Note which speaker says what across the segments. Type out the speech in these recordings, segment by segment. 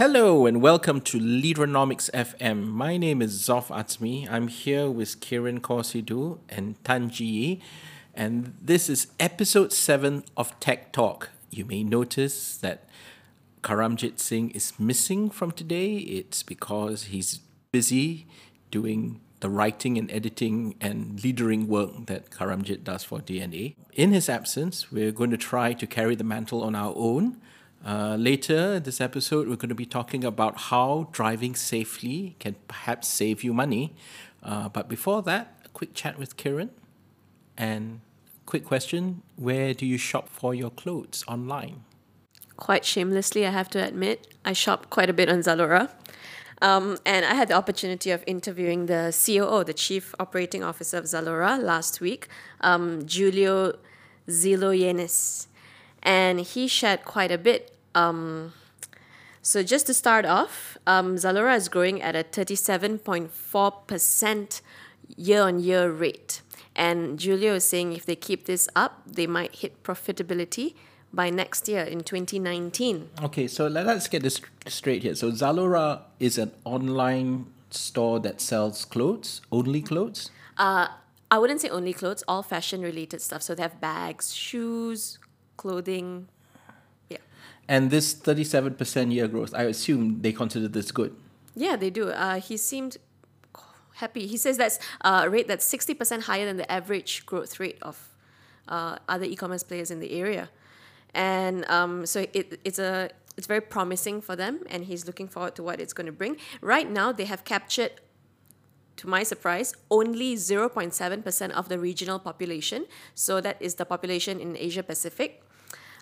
Speaker 1: Hello and welcome to Leaderonomics FM. My name is Zof Azmi. I'm here with Kiran Korsidu and Tan Ji, and this is episode 7 of Tech Talk. You may notice that Karamjit Singh is missing from today. It's because he's busy doing the writing and editing and leadering work that Karamjit does for DNA. In his absence, we're going to try to carry the mantle on our own. Uh, later in this episode, we're going to be talking about how driving safely can perhaps save you money. Uh, but before that, a quick chat with Kiran. And quick question where do you shop for your clothes online?
Speaker 2: Quite shamelessly, I have to admit, I shop quite a bit on Zalora. Um, and I had the opportunity of interviewing the COO, the Chief Operating Officer of Zalora, last week, um, Giulio Xiloyannis. And he shared quite a bit. Um, so, just to start off, um, Zalora is growing at a 37.4% year on year rate. And Giulio is saying if they keep this up, they might hit profitability by next year in 2019.
Speaker 1: Okay, so let us get this straight here. So Zalora is an online store that sells clothes, only clothes?
Speaker 2: Uh, I wouldn't say only clothes, all fashion related stuff. So they have bags, shoes, clothing. Yeah.
Speaker 1: And this 37% year growth, I assume they consider this good.
Speaker 2: Yeah, they do. Uh, he seemed happy. He says that's a rate that's 60% higher than the average growth rate of uh, other e-commerce players in the area and um, so it, it's a it's very promising for them and he's looking forward to what it's going to bring right now they have captured to my surprise only 0.7% of the regional population so that is the population in asia pacific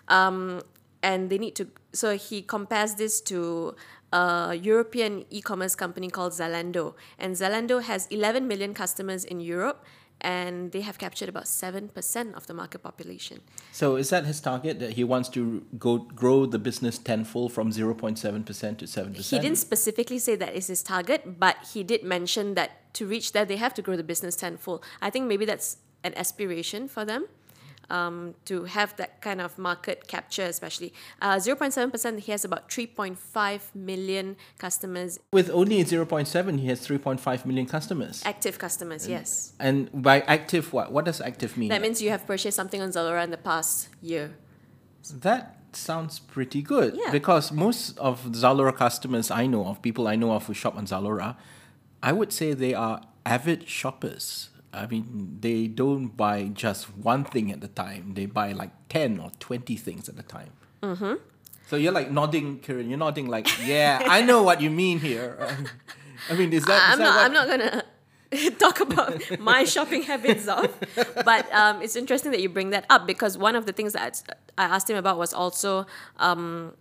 Speaker 2: um, and they need to so he compares this to a european e-commerce company called zalando and zalando has 11 million customers in europe and they have captured about 7% of the market population.
Speaker 1: So is that his target that he wants to go grow the business tenfold from 0.7% to 7%?
Speaker 2: He didn't specifically say that is his target, but he did mention that to reach that they have to grow the business tenfold. I think maybe that's an aspiration for them um, to have that kind of market capture, especially. Uh, 0.7%, he has about 3.5 million customers.
Speaker 1: With only 0.7, he has 3.5 million customers.
Speaker 2: Active customers,
Speaker 1: and,
Speaker 2: yes.
Speaker 1: And by active, what? What does active mean?
Speaker 2: That means you have purchased something on Zalora in the past year.
Speaker 1: That sounds pretty good.
Speaker 2: Yeah.
Speaker 1: Because most of Zalora customers I know of, people I know of who shop on Zalora, I would say they are avid shoppers. I mean, they don't buy just one thing at a time. They buy like 10 or 20 things at a time.
Speaker 2: Mm-hmm.
Speaker 1: So you're like nodding, Kiran. You're nodding like, yeah, I know what you mean here. I mean, is that.
Speaker 2: I'm,
Speaker 1: is
Speaker 2: not,
Speaker 1: that
Speaker 2: I'm not going to talk about my shopping habits off. but um, it's interesting that you bring that up because one of the things that I asked him about was also. Um,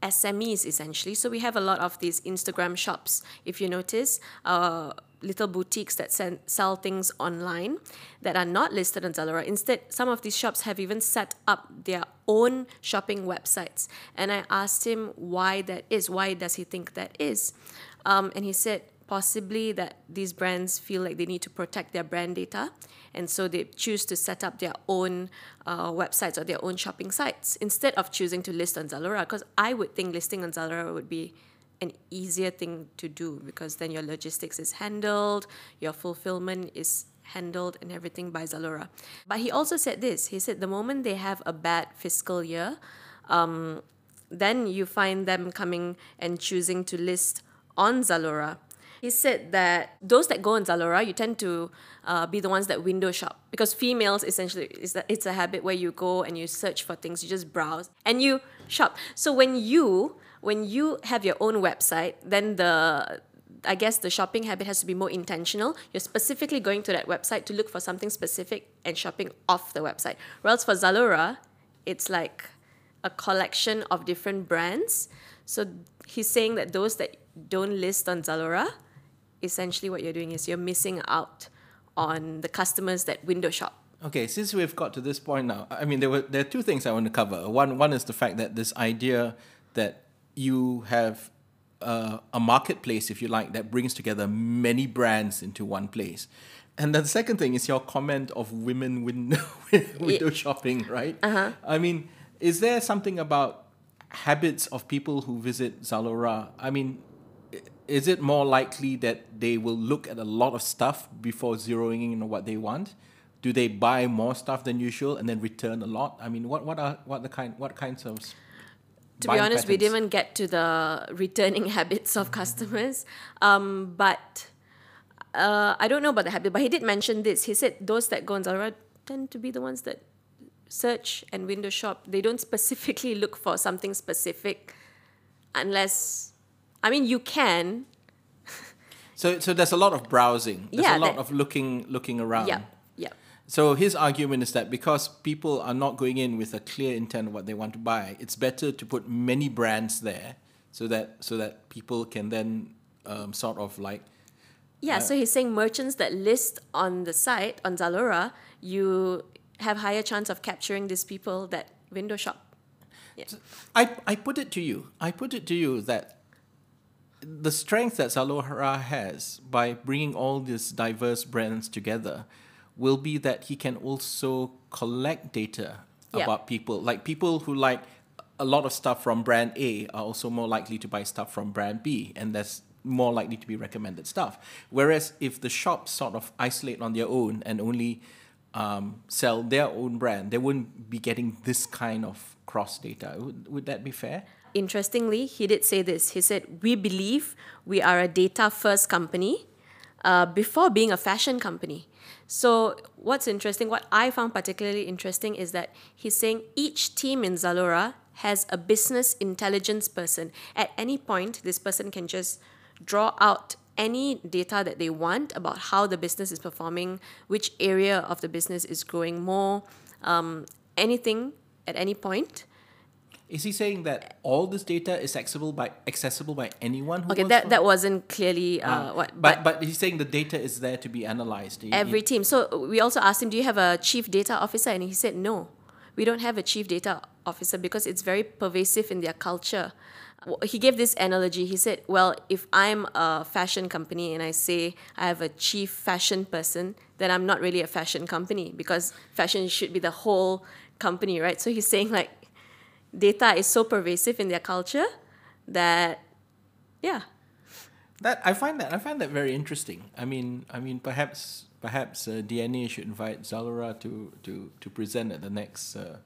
Speaker 2: SMEs essentially. So we have a lot of these Instagram shops. If you notice, uh, little boutiques that sell things online that are not listed on Zalora. Instead, some of these shops have even set up their own shopping websites. And I asked him why that is. Why does he think that is? Um, and he said possibly that these brands feel like they need to protect their brand data. And so they choose to set up their own uh, websites or their own shopping sites instead of choosing to list on Zalora. Because I would think listing on Zalora would be an easier thing to do because then your logistics is handled, your fulfillment is handled and everything by Zalora. But he also said this he said the moment they have a bad fiscal year, um, then you find them coming and choosing to list on Zalora. He said that those that go on Zalora, you tend to uh, be the ones that window shop because females essentially is that it's a habit where you go and you search for things, you just browse and you shop. So when you when you have your own website, then the I guess the shopping habit has to be more intentional. You're specifically going to that website to look for something specific and shopping off the website. Whereas for Zalora, it's like a collection of different brands. So he's saying that those that don't list on Zalora, essentially what you're doing is you're missing out on the customers that window shop.
Speaker 1: Okay, since we've got to this point now, I mean, there were there are two things I want to cover. One one is the fact that this idea that you have uh, a marketplace, if you like, that brings together many brands into one place. And then the second thing is your comment of women window, window shopping, right?
Speaker 2: Uh-huh.
Speaker 1: I mean, is there something about habits of people who visit Zalora? I mean, is it more likely that they will look at a lot of stuff before zeroing in on what they want? Do they buy more stuff than usual and then return a lot? I mean, what what are what the kind what kinds of
Speaker 2: to be honest, we didn't get to the returning habits of customers. Um, but uh, I don't know about the habit, but he did mention this. He said those that go on Zalora tend to be the ones that search and window shop. They don't specifically look for something specific unless, I mean, you can.
Speaker 1: So so there's a lot of browsing. There's
Speaker 2: Yeah,
Speaker 1: a lot
Speaker 2: that-
Speaker 1: of looking looking around.
Speaker 2: Yeah.
Speaker 1: So his argument is that because people are not going in with a clear intent of what they want to buy, it's better to put many brands there so that so that people can then um, sort of like
Speaker 2: Yeah, so he's saying merchants that list on the site on Zalora, you have higher chance of capturing these people that window shop.
Speaker 1: I, I put it to you. I put it to you that the strength that Zalora has by bringing all these diverse brands together will be that he can also collect data
Speaker 2: Yeah.
Speaker 1: about people. Like people who like a lot of stuff from brand A are also more likely to buy stuff from brand B, and that's more likely to be recommended stuff. Whereas if the shops sort of isolate on their own and only um, sell their own brand, they wouldn't be getting this kind of cross data. Would, would that be fair?
Speaker 2: Interestingly, he did say this. He said, We believe we are a data first company uh, before being a fashion company. So, what's interesting, what I found particularly interesting is that he's saying each team in Zalora has a business intelligence person. At any point, this person can just draw out any data that they want about how the business is performing, which area of the business is growing more, um, anything at any point.
Speaker 1: Is he saying that all this data is accessible by accessible by anyone who
Speaker 2: Okay, that, that wasn't clearly uh, what,
Speaker 1: but, but he's saying the data is there to be analyzed. He- he-
Speaker 2: every team. So we also asked him, "Do you have a chief data officer?" And he said, "No, we don't have a chief data officer because it's very pervasive in their culture." He gave this analogy. He said, "Well, if I'm a fashion company and I say I have a chief fashion person, then I'm not really a fashion company because fashion should be the whole company, right?" So he's saying like, data is so pervasive in their culture that, yeah,
Speaker 1: That I find that I find that very interesting. I mean, I mean, perhaps perhaps uh, DNA should invite Zalora to to to present at the next uh,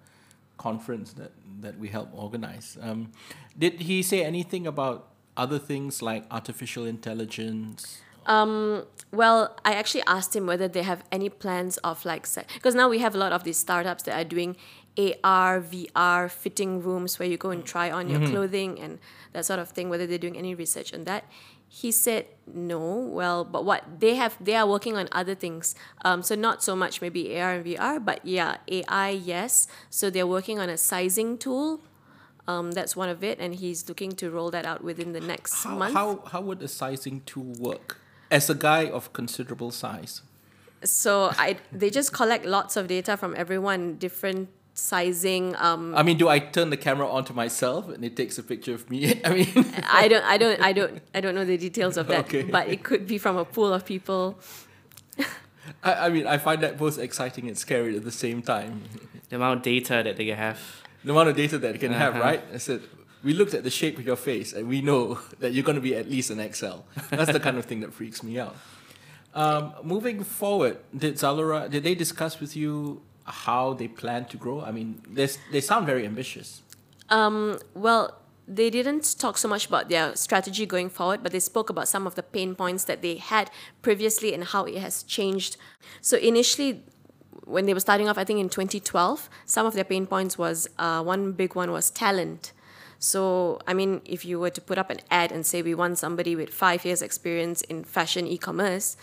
Speaker 1: conference that that we help organize. Um, did he say anything about other things like artificial intelligence?
Speaker 2: Well, I actually asked him whether they have any plans of like because now we have a lot of these startups that are doing AR, VR fitting rooms where you go and try on your clothing and that sort of thing. Whether they're doing any research on that, he said no. Well, but what they have, they are working on other things. Um, so not so much maybe AR and VR, but yeah, AI yes. So they're working on a sizing tool. Um, that's one of it, and he's looking to roll that out within the next
Speaker 1: How,
Speaker 2: month.
Speaker 1: how how would a sizing tool work? As a guy of considerable size,
Speaker 2: So I they just collect lots of data from everyone, different sizing. Um,
Speaker 1: I mean, do I turn the camera onto myself and it takes a picture of me? I mean,
Speaker 2: I don't, I don't, I don't, I don't know the details of that.
Speaker 1: Okay.
Speaker 2: But it could be from a pool of people.
Speaker 1: I, I mean, I find that both exciting and scary at the same time.
Speaker 3: The amount of data that they have.
Speaker 1: The amount of data that it can have,
Speaker 3: Uh-huh.
Speaker 1: right? I said, we looked at the shape of your face and we know that you're going to be at least an XL. That's the kind of thing that freaks me out. Um, moving forward, did Zalora, did they discuss with you how they plan to grow? I mean, they, they sound very ambitious.
Speaker 2: Um, well, they didn't talk so much about their strategy going forward, but they spoke about some of the pain points that they had previously and how it has changed. So initially, when they were starting off, I think in 2012, some of their pain points was uh, one big one was talent. So, I mean, if you were to put up an ad and say we want somebody with five years experience in fashion e-commerce,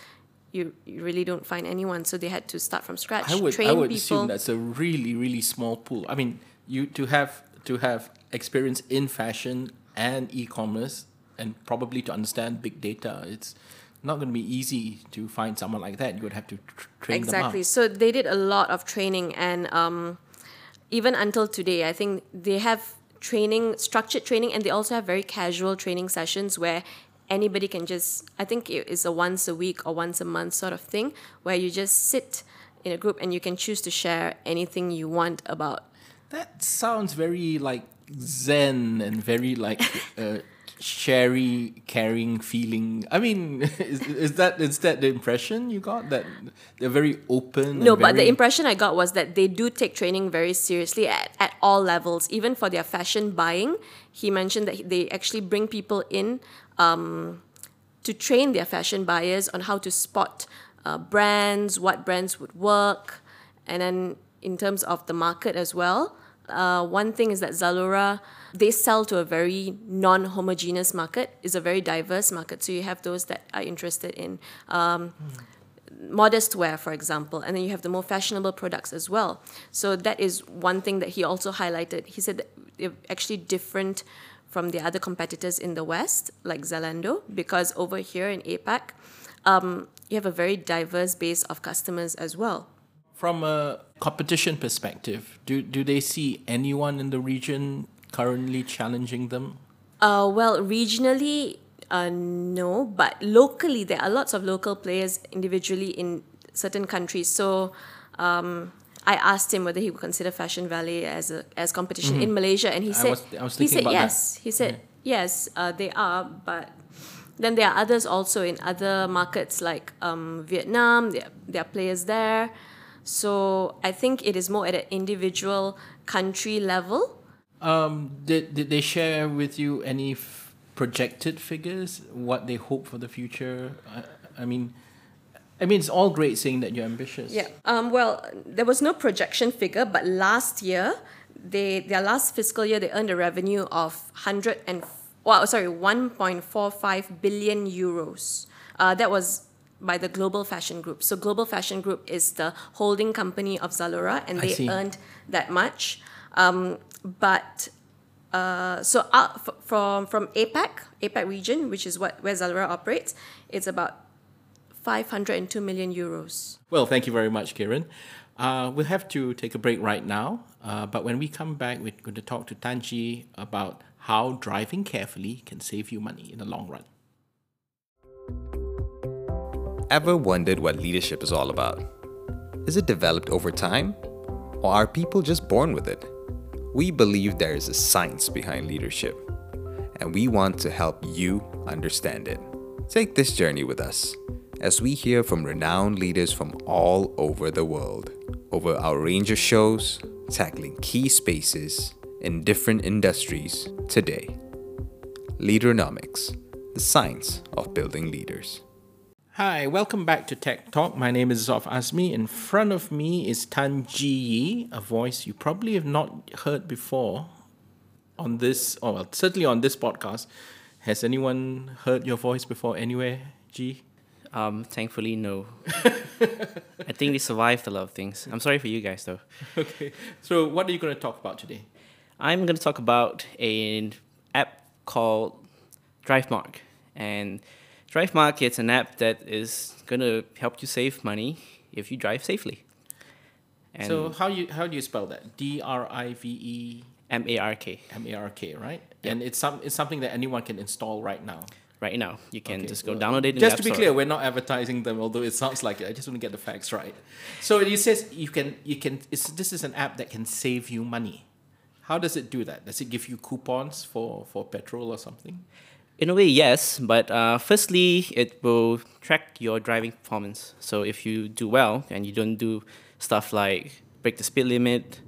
Speaker 2: you, you really don't find anyone. So they had to start from scratch.
Speaker 1: I would,
Speaker 2: train
Speaker 1: I would
Speaker 2: people.
Speaker 1: assume that's a really, really small pool. I mean, you to have to have experience in fashion and e-commerce and probably to understand big data, it's not going to be easy to find someone like that. You would have to tr- train
Speaker 2: exactly so they did a lot of training and um, even until today i think they have training structured training and they also have very casual training sessions where anybody can just i think it is a once a week or once a month sort of thing where you just sit in a group and you can choose to share anything you want about.
Speaker 1: That sounds very like zen and very like uh, sherry caring feeling. I mean, is, is that is that the impression you got that they're very open?
Speaker 2: No, but the impression I got was that they do take training very seriously at, at all levels, even for their fashion buying. He mentioned that they actually bring people in um, to train their fashion buyers on how to spot uh, brands, what brands would work, and then in terms of the market as well. Uh, one thing is that Zalora they sell to a very non-homogeneous market. It's a very diverse market. So you have those that are interested in um, modest wear, for example, and then you have the more fashionable products as well. So that is one thing that he also highlighted. He said that actually different from the other competitors in the West, like Zalando, because over here in APAC, um, you have a very diverse base of customers as well.
Speaker 1: From a competition perspective, do do they see anyone in the region currently challenging them?
Speaker 2: Uh, well, regionally, uh, no, but locally, there are lots of local players individually in certain countries. So, um, I asked him whether he would consider Fashion Valley as a as competition in Malaysia, and he
Speaker 1: Mm-hmm. I
Speaker 2: said
Speaker 1: was- I was
Speaker 2: he said
Speaker 1: about that.
Speaker 2: yes. He said yes, uh, they are, but then there are others also in other markets like um, Vietnam. There there are players there. So I think it is more at an individual country level.
Speaker 1: Um, did did they share with you any f- projected figures? What they hope for the future? I, I mean, I mean, it's all great saying that you're ambitious.
Speaker 2: Yeah. Um, well, there was no projection figure, but last year, they their last fiscal year they earned a revenue of hundred and well, sorry, one point four five billion euros. Uh, that was by the Global Fashion Group. So Global Fashion Group is the holding company of Zalora, and they earned that much. Um, but uh, so out f- from from APAC, APAC region, which is what where Zalora operates, it's about 502 million euros.
Speaker 1: Well, thank you very much, Kiran. Uh, we'll have to take a break right now, uh, but when we come back, we're going to talk to Tanji about how driving carefully can save you money in the long run.
Speaker 4: Ever wondered what leadership is all about? Is it developed over time? Or are people just born with it? We believe there is a science behind leadership, and we want to help you understand it. Take this journey with us as we hear from renowned leaders from all over the world over our range of shows tackling key spaces in different industries today. Leaderonomics, the science of building leaders.
Speaker 1: Hi, welcome back to Tech Talk. My name is Zof Azmi. In front of me is Tan Ji Yi, a voice you probably have not heard before on this, or well, certainly on this podcast. Has anyone heard your voice before anywhere, Ji?
Speaker 3: Um, thankfully, no. I think they survived a lot of things. I'm sorry for you guys, though.
Speaker 1: Okay. So, what are you going to talk about today?
Speaker 3: I'm going to talk about an app called DriveMark. And DriveMark is an app that is going to help you save money if you drive safely. And
Speaker 1: so, how you how do you spell that? D R I V E
Speaker 3: M A R K.
Speaker 1: M A R K, right? And it's some it's something that anyone can install right now.
Speaker 3: Right now, you can
Speaker 1: Okay,
Speaker 3: just go
Speaker 1: well,
Speaker 3: download it. In
Speaker 1: Just
Speaker 3: the
Speaker 1: to be clear, we're not advertising them, although it sounds like it. I just want to get the facts right. So it says you can you can. It's, this is an app that can save you money. How does it do that? Does it give you coupons for for petrol or something?
Speaker 3: In a way, yes, but uh, firstly, it will track your driving performance. So if you do well and you don't do stuff like break the speed limit,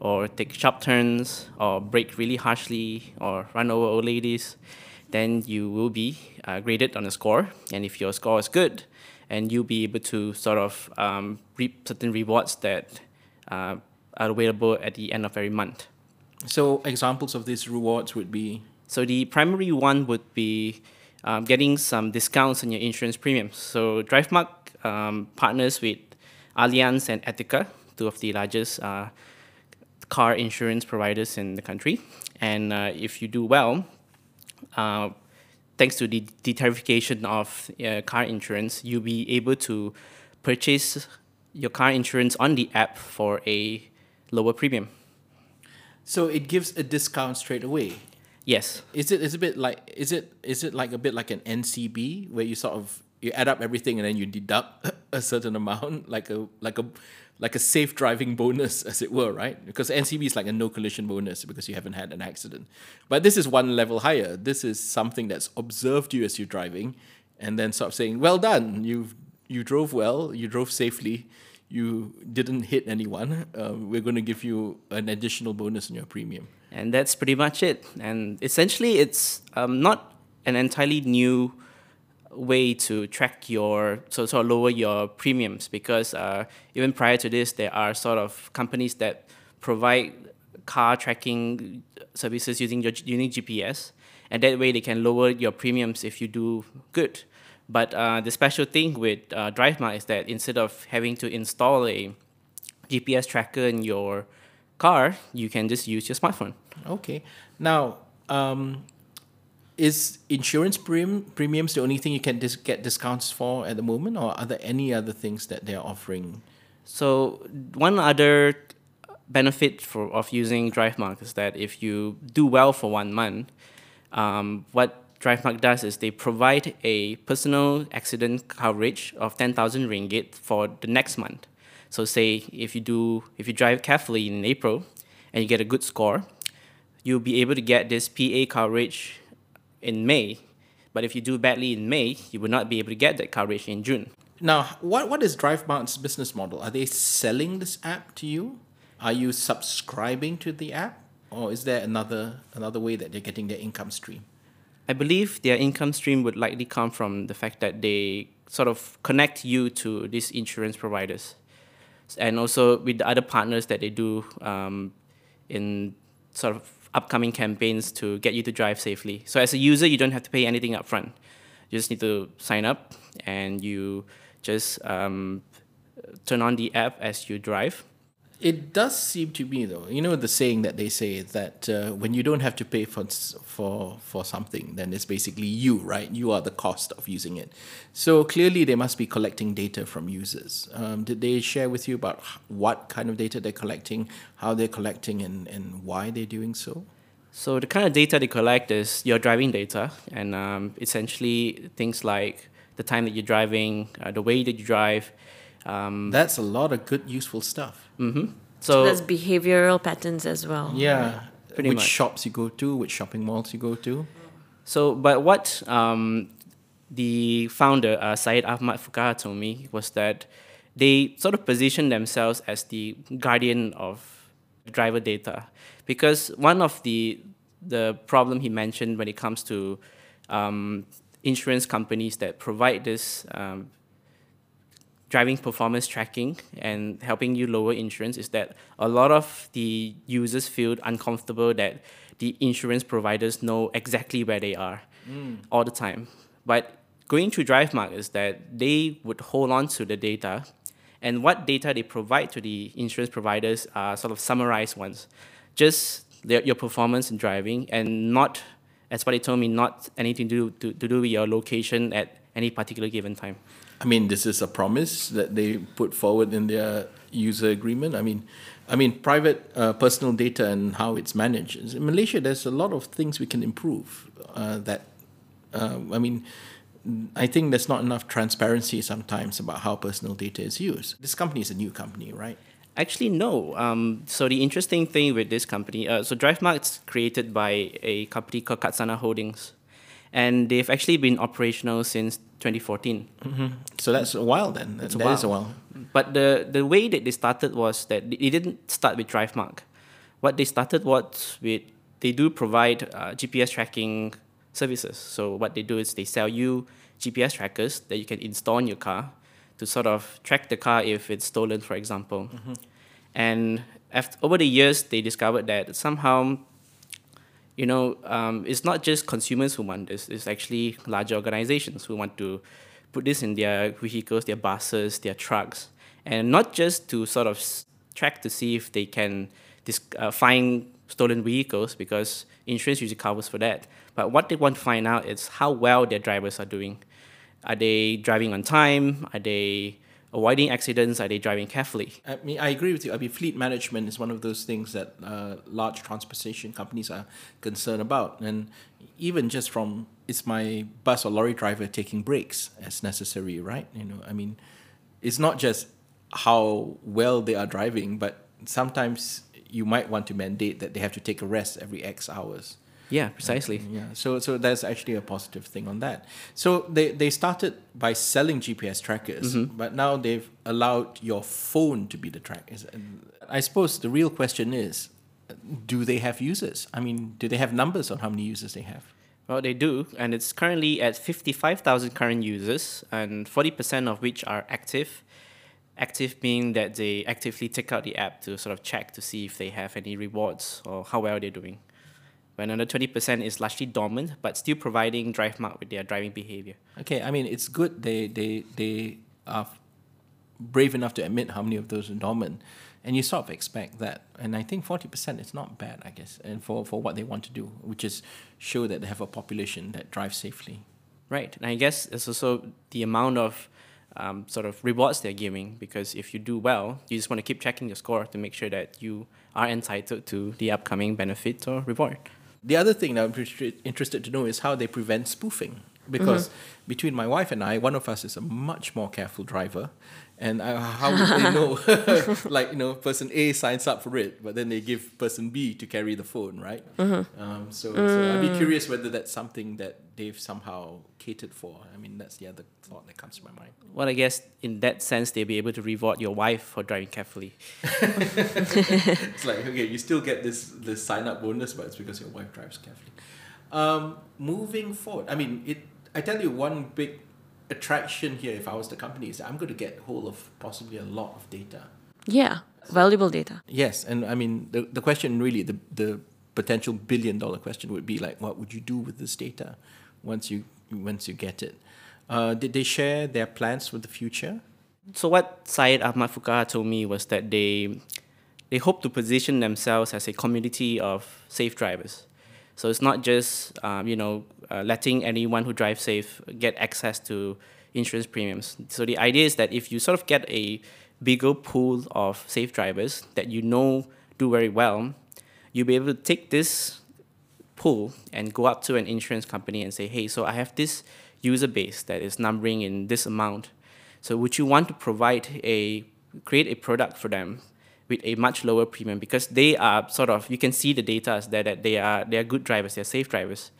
Speaker 3: or take sharp turns, or brake really harshly, or run over old ladies, then you will be uh, graded on a score. And if your score is good, and you'll be able to sort of um, reap certain rewards that uh, are available at the end of every month.
Speaker 1: So examples of these rewards would be
Speaker 3: So the primary one would be um, getting some discounts on your insurance premiums. So DriveMark um, partners with Allianz and Etiqa, two of the largest uh, car insurance providers in the country. And uh, if you do well, uh, thanks to the detariffication of uh, car insurance, you'll be able to purchase your car insurance on the app for a lower premium.
Speaker 1: so it gives a discount straight away.
Speaker 3: Yes.
Speaker 1: Is it is a bit like is it is it like a bit like an NCB where you sort of you add up everything and then you deduct a certain amount, like a like a like a safe driving bonus, as it were, right? Because NCB is like a no collision bonus because you haven't had an accident. But this is one level higher. This is something that's observed you as you're driving, and then sort of saying, "Well done, you you drove well, you drove safely." You didn't hit anyone. Uh, we're going to give you an additional bonus on your premium.
Speaker 3: And that's pretty much it. And essentially, it's um, not an entirely new way to track your so sort of lower your premiums because uh, even prior to this there are sort of companies that provide car tracking services using your using GPS and that way they can lower your premiums if you do good but uh, the special thing with uh, DriveMark is that instead of having to install a GPS tracker in your car you can just use your smartphone
Speaker 1: Okay. Now, um, is insurance premium premiums the only thing you can dis- get discounts for at the moment, or are there any other things that they're offering?
Speaker 3: So one other benefit for of using DriveMark is that if you do well for one month, um, what DriveMark does is they provide a personal accident coverage of ten thousand ringgit for the next month. So say if you do if you drive carefully in April and you get a good score, you'll be able to get this PA coverage in May. But if you do badly in May, you will not be able to get that coverage in June.
Speaker 1: Now, what what is DriveMark's business model? Are they selling this app to you? Are you subscribing to the app, or is there another another way that they're getting their income stream?
Speaker 3: I believe their income stream would likely come from the fact that they sort of connect you to these insurance providers, and also with the other partners that they do um, in sort of upcoming campaigns to get you to drive safely. So as a user, you don't have to pay anything upfront. You just need to sign up, and you just um, turn on the app as you drive.
Speaker 1: It does seem to me, though, you know, the saying that they say that uh, when you don't have to pay for for for something, then it's basically you, right? You are the cost of using it. So clearly, they must be collecting data from users. Um, did they share with you about what kind of data they're collecting, how they're collecting, and and why they're doing so?
Speaker 3: So the kind of data they collect is your driving data, and um, essentially things like the time that you're driving, uh, the way that you drive. Um,
Speaker 1: That's a lot of good, useful stuff.
Speaker 3: so
Speaker 2: There's behavioral patterns as well.
Speaker 1: Yeah,
Speaker 3: Pretty
Speaker 1: which
Speaker 3: much.
Speaker 1: shops you go to, which shopping malls you go to.
Speaker 3: So, but what um, the founder, uh, Syed Ahmad Fuqaha, told me was that they sort of position themselves as the guardian of driver data. Because one of the, the problem he mentioned when it comes to um, insurance companies that provide this um, driving performance tracking and helping you lower insurance is that a lot of the users feel uncomfortable that the insurance providers know exactly where they are mm. all the time. But going through DriveMark is that they would hold on to the data and what data they provide to the insurance providers are sort of summarized ones. Just their, your performance in driving and not, as what they told me, not anything to do, to, to do with your location at any particular given time.
Speaker 1: I mean, this is a promise that they put forward in their user agreement. I mean, I mean, private uh, personal data and how it's managed. In Malaysia, there's a lot of things we can improve. Uh, that, uh, I mean, I think there's not enough transparency sometimes about how personal data is used. This company is a new company, right?
Speaker 3: Actually, no. Um, so the interesting thing with this company, uh, so DriveMark's created by a company called Katsana Holdings, and they've actually been operational since 2014.
Speaker 1: So that's a while then. That,
Speaker 3: a
Speaker 1: that is a
Speaker 3: while.
Speaker 1: while.
Speaker 3: But the the way that they started was that they didn't start with DriveMark. What they started was with they do provide uh, GPS tracking services. So what they do is they sell you GPS trackers that you can install in your car to sort of track the car if it's stolen, for example. And after, over the years, they discovered that somehow you know, um, it's not just consumers who want this. It's actually larger organizations who want to put this in their vehicles, their buses, their trucks, and not just to sort of track to see if they can dis- uh, find stolen vehicles because insurance usually covers for that. But what they want to find out is how well their drivers are doing. Are they driving on time? Are they avoiding accidents? Are they driving carefully?
Speaker 1: I mean, I agree with you. I mean, fleet management is one of those things that uh, large transportation companies are concerned about. And even just from, is my bus or lorry driver taking breaks as necessary, right? You know, I mean, it's not just how well they are driving, but sometimes you might want to mandate that they have to take a rest every X hours.
Speaker 3: Yeah, precisely.
Speaker 1: Yeah, so so that's actually a positive thing on that. So they, they started by selling GPS trackers, mm-hmm. but now they've allowed your phone to be the track. Is- I suppose the real question is, do they have users? I mean, do they have numbers on how many users they have?
Speaker 3: Well, they do, and it's currently at 55,000 current users, and 40% of which are active. Active meaning that they actively take out the app to sort of check to see if they have any rewards or how well they're doing. When another 20% is largely dormant, but still providing DriveMark with their driving behavior.
Speaker 1: Okay, I mean, it's good they they they are brave enough to admit how many of those are dormant, and you sort of expect that. And I think forty percent is not bad, I guess, and for for what they want to do, which is show that they have a population that drives safely.
Speaker 3: Right, and I guess it's also the amount of um, sort of rewards they're giving because if you do well, you just want to keep checking your score to make sure that you are entitled to the upcoming benefit or reward.
Speaker 1: The other thing that I'm interested- to know is how they prevent spoofing. Because between my wife and I, one of us is a much more careful driver. And uh, how would they know? like, you know, person A signs up for it, but then they give person B to carry the phone, right? Um, so, so I'd be curious whether that's something that they've somehow catered for. I mean, that's the other thought that comes to my mind.
Speaker 3: Well, I guess in that sense, they'll be able to reward your wife for driving carefully.
Speaker 1: It's like okay, you still get this this sign up bonus, but it's because your wife drives carefully. Um, moving forward, I mean, it. I tell you, one big attraction here, if I was the company, is that I'm going to get hold of possibly a lot of data.
Speaker 2: Yeah, valuable data.
Speaker 1: Yes, and I mean the the question really the the potential billion dollar question would be like, what would you do with this data once you once you get it? Uh, did they share their plans for the future?
Speaker 3: So what Syed Ahmad Fuqaha told me was that they they hope to position themselves as a community of safe drivers. So it's not just um, you know uh, letting anyone who drives safe get access to insurance premiums. So the idea is that if you sort of get a bigger pool of safe drivers that you know do very well, you'll be able to take this pool and go up to an insurance company and say, hey, so I have this user base that is numbering in this amount. So would you want to provide a create a product for them with a much lower premium because they are sort of you can see the data as that, that they are they are good drivers, they're safe drivers.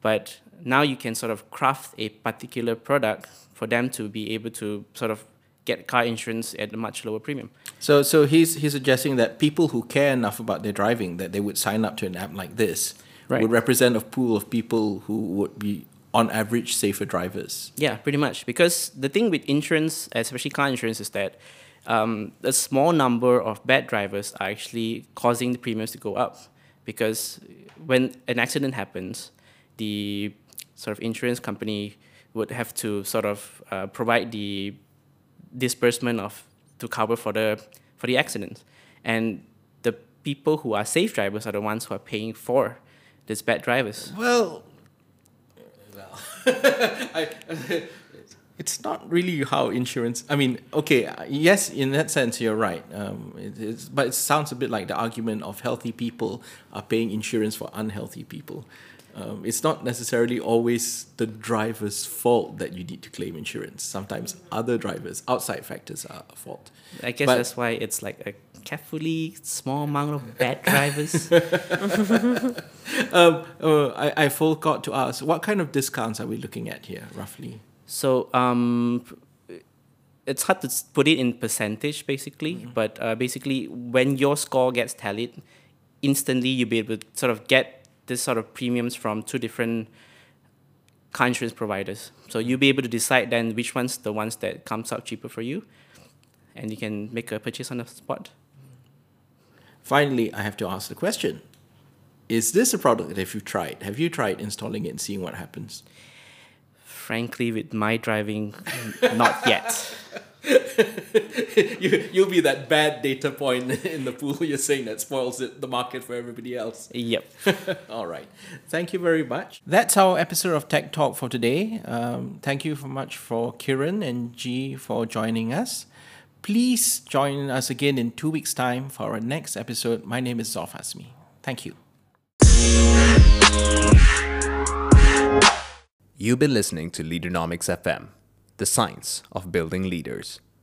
Speaker 3: But now you can sort of craft a particular product for them to be able to sort of get car insurance at a much lower premium.
Speaker 1: So, so he's he's suggesting that people who care enough about their driving that they would sign up to an app like this
Speaker 3: Right.
Speaker 1: would represent a pool of people who would be, on average, safer drivers.
Speaker 3: Yeah, pretty much. Because the thing with insurance, especially car insurance, is that um, a small number of bad drivers are actually causing the premiums to go up. Because when an accident happens, the sort of insurance company would have to sort of uh, provide the disbursement of to cover for the for the accident, and the people who are safe drivers are the ones who are paying for these bad drivers.
Speaker 1: Well, well, I, it's not really how insurance. I mean, okay, yes, in that sense, you're right. Um, it, it's, but it sounds a bit like the argument of healthy people are paying insurance for unhealthy people. Um, it's not necessarily always the driver's fault that you need to claim insurance. Sometimes other drivers, outside factors, are a fault.
Speaker 3: I guess
Speaker 1: But-
Speaker 3: that's why it's like a carefully small amount of bad drivers.
Speaker 1: Um, uh, I, I forgot to ask, what kind of discounts are we looking at here, roughly?
Speaker 3: So um, it's hard to put it in percentage basically, but uh, basically when your score gets tallied, instantly you'll be able to sort of get this sort of premiums from two different car insurance providers. So you'll be able to decide then which one's the ones that comes out cheaper for you, and you can make a purchase on the spot.
Speaker 1: Finally, I have to ask the question Is this a product that have you've tried? Have you tried installing it and seeing what happens?
Speaker 3: Frankly, with my driving, not yet.
Speaker 1: you, you'll be that bad data point in the pool you're saying that spoils it, the market for everybody else.
Speaker 3: Yep.
Speaker 1: All right. Thank you very much. That's our episode of Tech Talk for today. Um, thank you so much for Kiran and Ji for joining us. Please join us again in two weeks' time for our next episode. My name is Zof Azmi. Thank you.
Speaker 4: You've been listening to Leaderonomics FM, the science of building leaders.